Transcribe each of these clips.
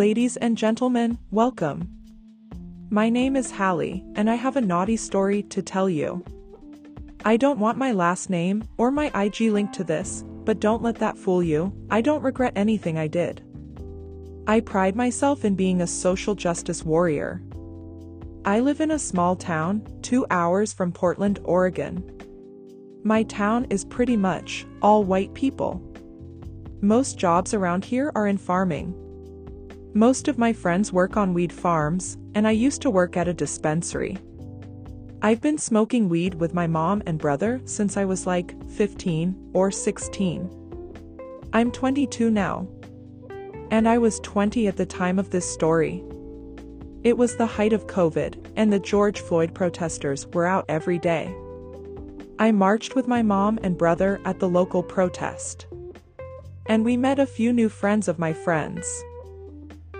Ladies and gentlemen, welcome. My name is Hallie, and I have a naughty story to tell you. I don't want my last name or my IG link to this, but don't let that fool you, I don't regret anything I did. I pride myself in being a social justice warrior. I live in a small town, two hours from Portland, Oregon. My town is pretty much all white people. Most jobs around here are in farming. Most of my friends work on weed farms, and I used to work at a dispensary. I've been smoking weed with my mom and brother since I was like 15 or 16. I'm 22 now. And I was 20 at the time of this story. It was the height of COVID, and the George Floyd protesters were out every day. I marched with my mom and brother at the local protest. And we met a few new friends of my friends.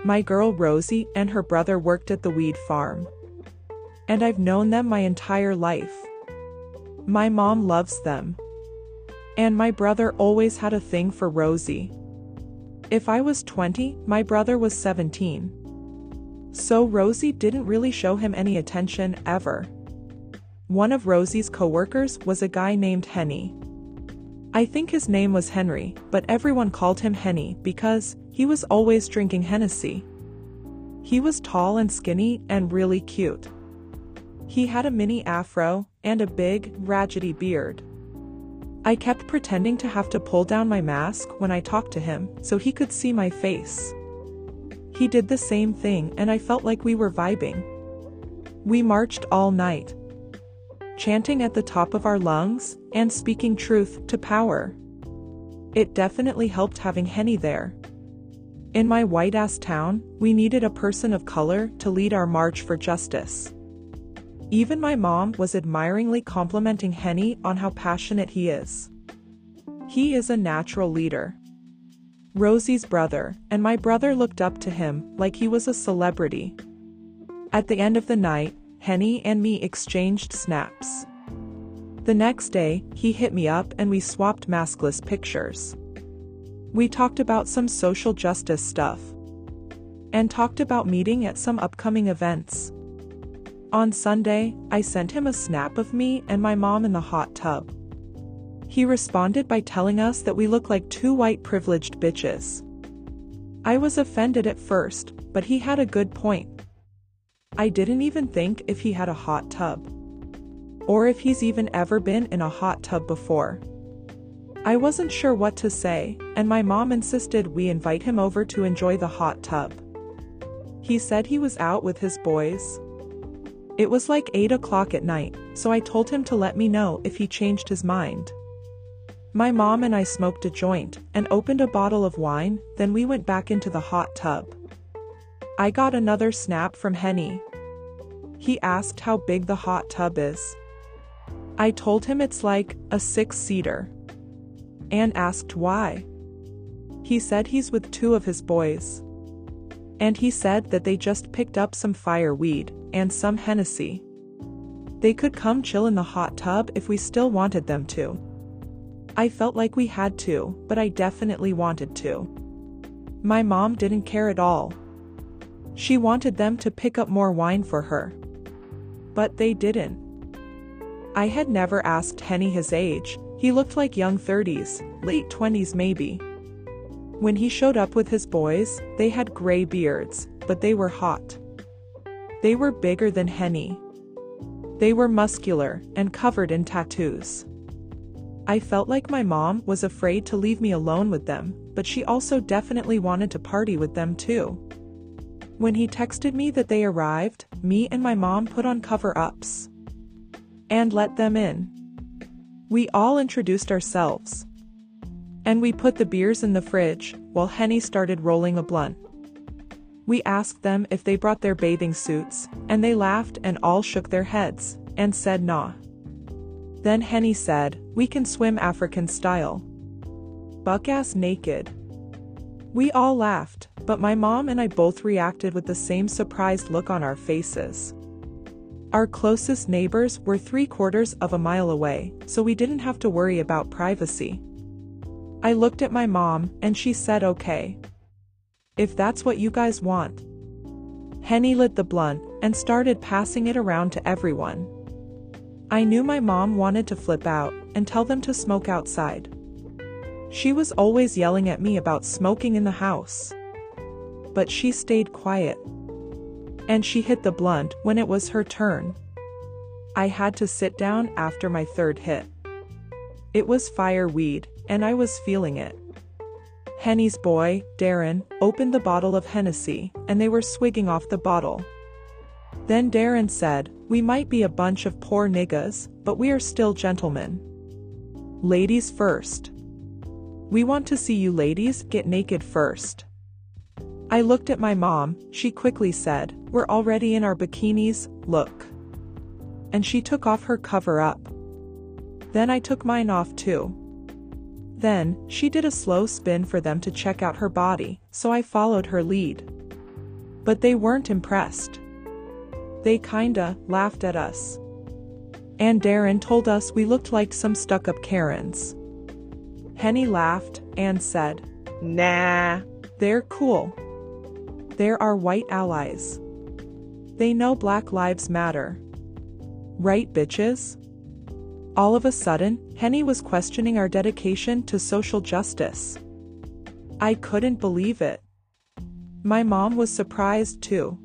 My girl Rosie and her brother worked at the weed farm. And I've known them my entire life. My mom loves them. And my brother always had a thing for Rosie. If I was 20, my brother was 17. So Rosie didn't really show him any attention ever. One of Rosie's coworkers was a guy named Henny. I think his name was Henry, but everyone called him Henny because he was always drinking Hennessy. He was tall and skinny and really cute. He had a mini afro and a big, raggedy beard. I kept pretending to have to pull down my mask when I talked to him so he could see my face. He did the same thing and I felt like we were vibing. We marched all night, chanting at the top of our lungs and speaking truth to power. It definitely helped having Henny there. In my white ass town, we needed a person of color to lead our march for justice. Even my mom was admiringly complimenting Henny on how passionate he is. He is a natural leader. Rosie's brother and my brother looked up to him like he was a celebrity. At the end of the night, Henny and me exchanged snaps. The next day, he hit me up and we swapped maskless pictures. We talked about some social justice stuff. And talked about meeting at some upcoming events. On Sunday, I sent him a snap of me and my mom in the hot tub. He responded by telling us that we look like two white privileged bitches. I was offended at first, but he had a good point. I didn't even think if he had a hot tub. Or if he's even ever been in a hot tub before. I wasn't sure what to say, and my mom insisted we invite him over to enjoy the hot tub. He said he was out with his boys. It was like 8 o'clock at night, so I told him to let me know if he changed his mind. My mom and I smoked a joint and opened a bottle of wine, then we went back into the hot tub. I got another snap from Henny. He asked how big the hot tub is. I told him it's like a six seater and asked why. He said he's with two of his boys. And he said that they just picked up some fireweed and some Hennessy. They could come chill in the hot tub if we still wanted them to. I felt like we had to, but I definitely wanted to. My mom didn't care at all. She wanted them to pick up more wine for her. But they didn't. I had never asked Henny his age, he looked like young 30s, late 20s maybe. When he showed up with his boys, they had gray beards, but they were hot. They were bigger than Henny. They were muscular and covered in tattoos. I felt like my mom was afraid to leave me alone with them, but she also definitely wanted to party with them too. When he texted me that they arrived, me and my mom put on cover ups and let them in. We all introduced ourselves. And we put the beers in the fridge, while Henny started rolling a blunt. We asked them if they brought their bathing suits, and they laughed and all shook their heads, and said nah. Then Henny said, we can swim African style. Buck-ass naked. We all laughed, but my mom and I both reacted with the same surprised look on our faces. Our closest neighbors were three quarters of a mile away, so we didn't have to worry about privacy. I looked at my mom, and she said okay. If that's what you guys want. Henny lit the blunt and started passing it around to everyone. I knew my mom wanted to flip out and tell them to smoke outside. She was always yelling at me about smoking in the house. But she stayed quiet. And she hit the blunt when it was her turn. I had to sit down after my third hit. It was fire weed, and I was feeling it. Henny's boy, Darren, opened the bottle of Hennessy, and they were swigging off the bottle. Then Darren said, We might be a bunch of poor niggas, but we are still gentlemen. Ladies first. We want to see you ladies get naked first. I looked at my mom, she quickly said, We're already in our bikinis, look. And she took off her cover up. Then I took mine off too. Then, she did a slow spin for them to check out her body, so I followed her lead. But they weren't impressed. They kinda laughed at us. And Darren told us we looked like some stuck up Karens. Henny laughed and said, Nah, they're cool. They're white allies. They know Black Lives Matter. Right, bitches? All of a sudden, Henny was questioning our dedication to social justice. I couldn't believe it. My mom was surprised too.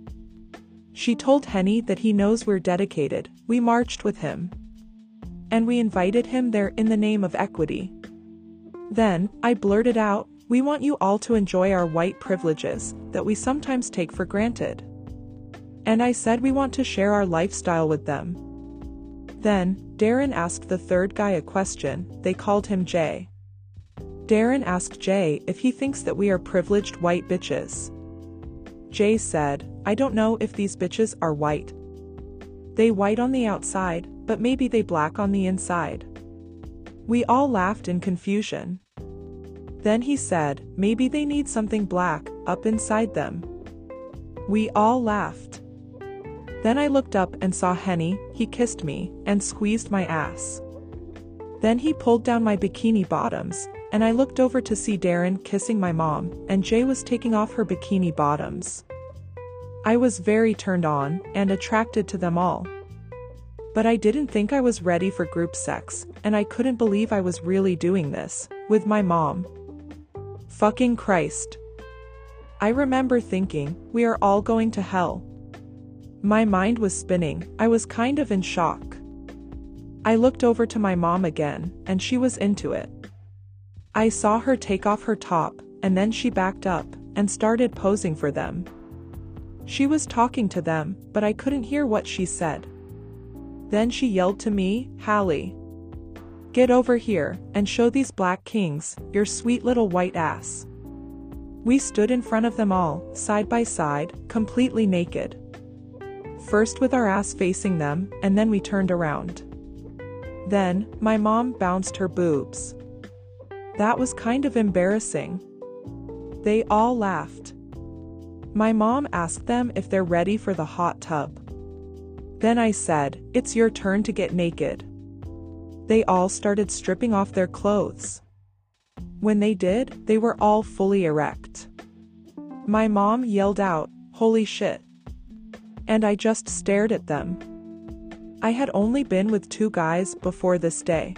She told Henny that he knows we're dedicated, we marched with him. And we invited him there in the name of equity. Then, I blurted out, we want you all to enjoy our white privileges that we sometimes take for granted. And I said we want to share our lifestyle with them. Then, Darren asked the third guy a question, they called him Jay. Darren asked Jay if he thinks that we are privileged white bitches. Jay said, I don't know if these bitches are white. They white on the outside, but maybe they black on the inside. We all laughed in confusion. Then he said, maybe they need something black up inside them. We all laughed. Then I looked up and saw Henny, he kissed me, and squeezed my ass. Then he pulled down my bikini bottoms, and I looked over to see Darren kissing my mom, and Jay was taking off her bikini bottoms. I was very turned on, and attracted to them all. But I didn't think I was ready for group sex, and I couldn't believe I was really doing this, with my mom. Fucking Christ. I remember thinking, we are all going to hell. My mind was spinning, I was kind of in shock. I looked over to my mom again, and she was into it. I saw her take off her top, and then she backed up and started posing for them. She was talking to them, but I couldn't hear what she said. Then she yelled to me, Hallie. Get over here and show these black kings your sweet little white ass. We stood in front of them all, side by side, completely naked first with our ass facing them, and then we turned around. Then, my mom bounced her boobs. That was kind of embarrassing. They all laughed. My mom asked them if they're ready for the hot tub. Then I said, It's your turn to get naked. They all started stripping off their clothes. When they did, they were all fully erect. My mom yelled out, Holy shit and I just stared at them. I had only been with two guys before this day.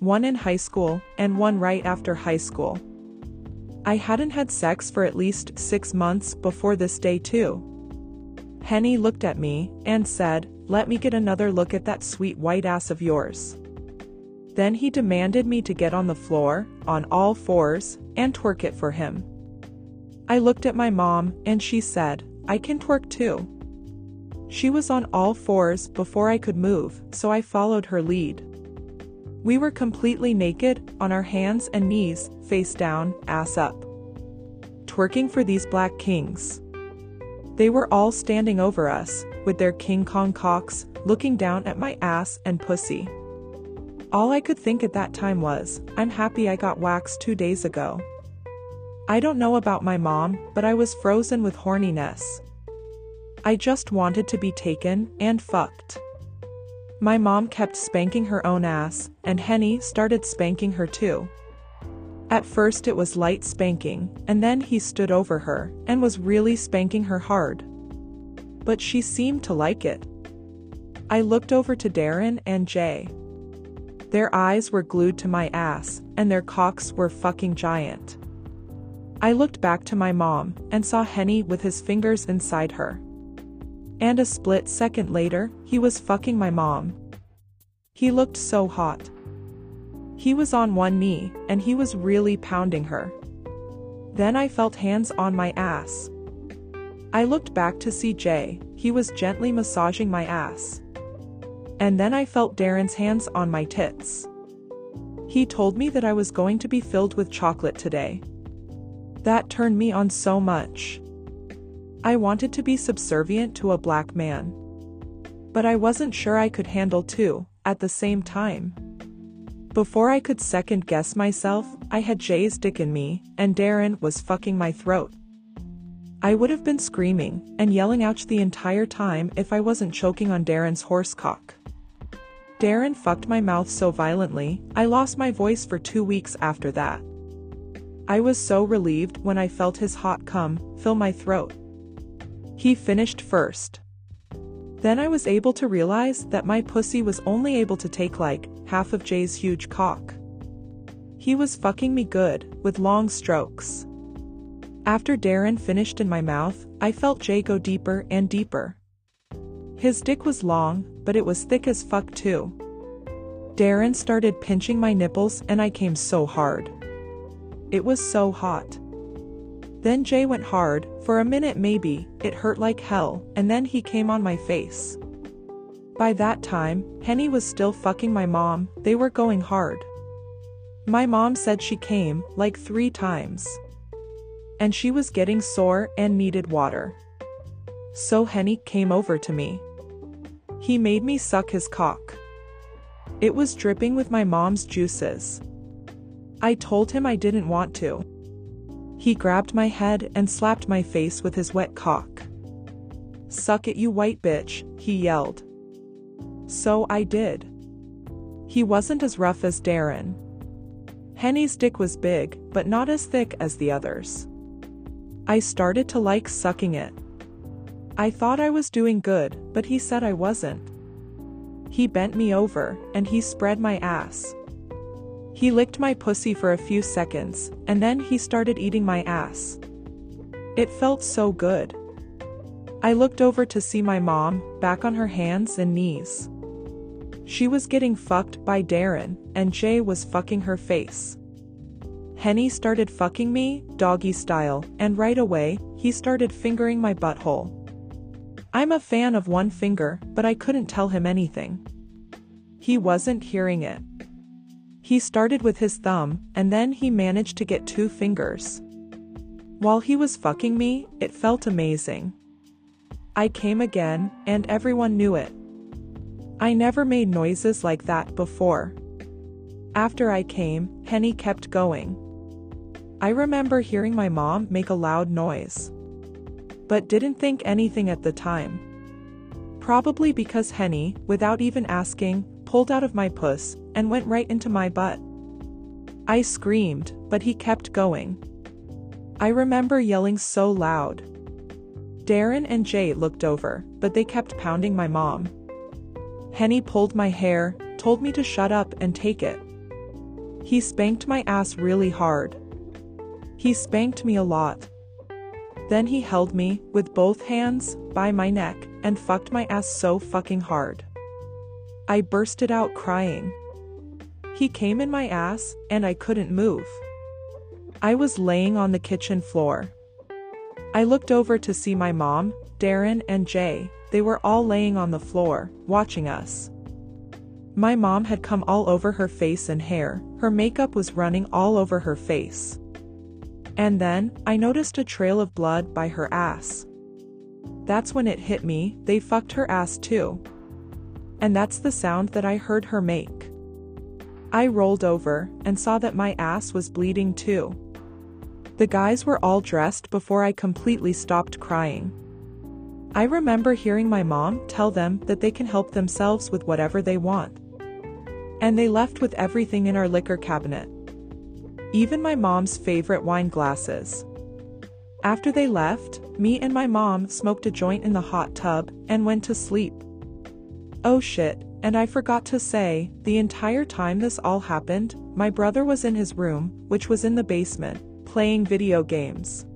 One in high school, and one right after high school. I hadn't had sex for at least six months before this day, too. Henny looked at me and said, Let me get another look at that sweet white ass of yours. Then he demanded me to get on the floor, on all fours, and twerk it for him. I looked at my mom, and she said, I can twerk too. She was on all fours before I could move, so I followed her lead. We were completely naked, on our hands and knees, face down, ass up. Twerking for these black kings. They were all standing over us, with their King Kong cocks, looking down at my ass and pussy. All I could think at that time was, I'm happy I got waxed two days ago. I don't know about my mom, but I was frozen with horniness. I just wanted to be taken and fucked. My mom kept spanking her own ass, and Henny started spanking her too. At first it was light spanking, and then he stood over her and was really spanking her hard. But she seemed to like it. I looked over to Darren and Jay. Their eyes were glued to my ass, and their cocks were fucking giant. I looked back to my mom and saw Henny with his fingers inside her. And a split second later, he was fucking my mom. He looked so hot. He was on one knee, and he was really pounding her. Then I felt hands on my ass. I looked back to see Jay, he was gently massaging my ass. And then I felt Darren's hands on my tits. He told me that I was going to be filled with chocolate today. That turned me on so much. I wanted to be subservient to a black man. But I wasn't sure I could handle two, at the same time. Before I could second guess myself, I had Jay's dick in me, and Darren was fucking my throat. I would have been screaming and yelling ouch the entire time if I wasn't choking on Darren's horsecock. Darren fucked my mouth so violently, I lost my voice for two weeks after that. I was so relieved when I felt his hot cum fill my throat. He finished first. Then I was able to realize that my pussy was only able to take like half of Jay's huge cock. He was fucking me good, with long strokes. After Darren finished in my mouth, I felt Jay go deeper and deeper. His dick was long, but it was thick as fuck too. Darren started pinching my nipples and I came so hard. It was so hot. Then Jay went hard, for a minute maybe, it hurt like hell, and then he came on my face. By that time, Henny was still fucking my mom, they were going hard. My mom said she came, like three times. And she was getting sore and needed water. So Henny came over to me. He made me suck his cock. It was dripping with my mom's juices. I told him I didn't want to. He grabbed my head and slapped my face with his wet cock. Suck it you white bitch, he yelled. So I did. He wasn't as rough as Darren. Henny's dick was big, but not as thick as the others. I started to like sucking it. I thought I was doing good, but he said I wasn't. He bent me over, and he spread my ass. He licked my pussy for a few seconds, and then he started eating my ass. It felt so good. I looked over to see my mom, back on her hands and knees. She was getting fucked by Darren, and Jay was fucking her face. Henny started fucking me, doggy style, and right away, he started fingering my butthole. I'm a fan of one finger, but I couldn't tell him anything. He wasn't hearing it. He started with his thumb, and then he managed to get two fingers. While he was fucking me, it felt amazing. I came again, and everyone knew it. I never made noises like that before. After I came, Henny kept going. I remember hearing my mom make a loud noise. But didn't think anything at the time. Probably because Henny, without even asking, pulled out of my puss, and went right into my butt. I screamed, but he kept going. I remember yelling so loud. Darren and Jay looked over, but they kept pounding my mom. Henny pulled my hair, told me to shut up and take it. He spanked my ass really hard. He spanked me a lot. Then he held me, with both hands, by my neck, and fucked my ass so fucking hard. I bursted out crying. He came in my ass, and I couldn't move. I was laying on the kitchen floor. I looked over to see my mom, Darren, and Jay, they were all laying on the floor, watching us. My mom had come all over her face and hair, her makeup was running all over her face. And then, I noticed a trail of blood by her ass. That's when it hit me, they fucked her ass too and that's the sound that I heard her make. I rolled over and saw that my ass was bleeding too. The guys were all dressed before I completely stopped crying. I remember hearing my mom tell them that they can help themselves with whatever they want. And they left with everything in our liquor cabinet. Even my mom's favorite wine glasses. After they left, me and my mom smoked a joint in the hot tub and went to sleep. Oh shit, and I forgot to say, the entire time this all happened, my brother was in his room, which was in the basement, playing video games.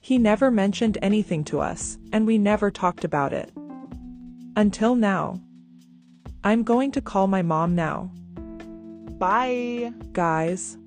He never mentioned anything to us, and we never talked about it. Until now. I'm going to call my mom now. Bye. Guys,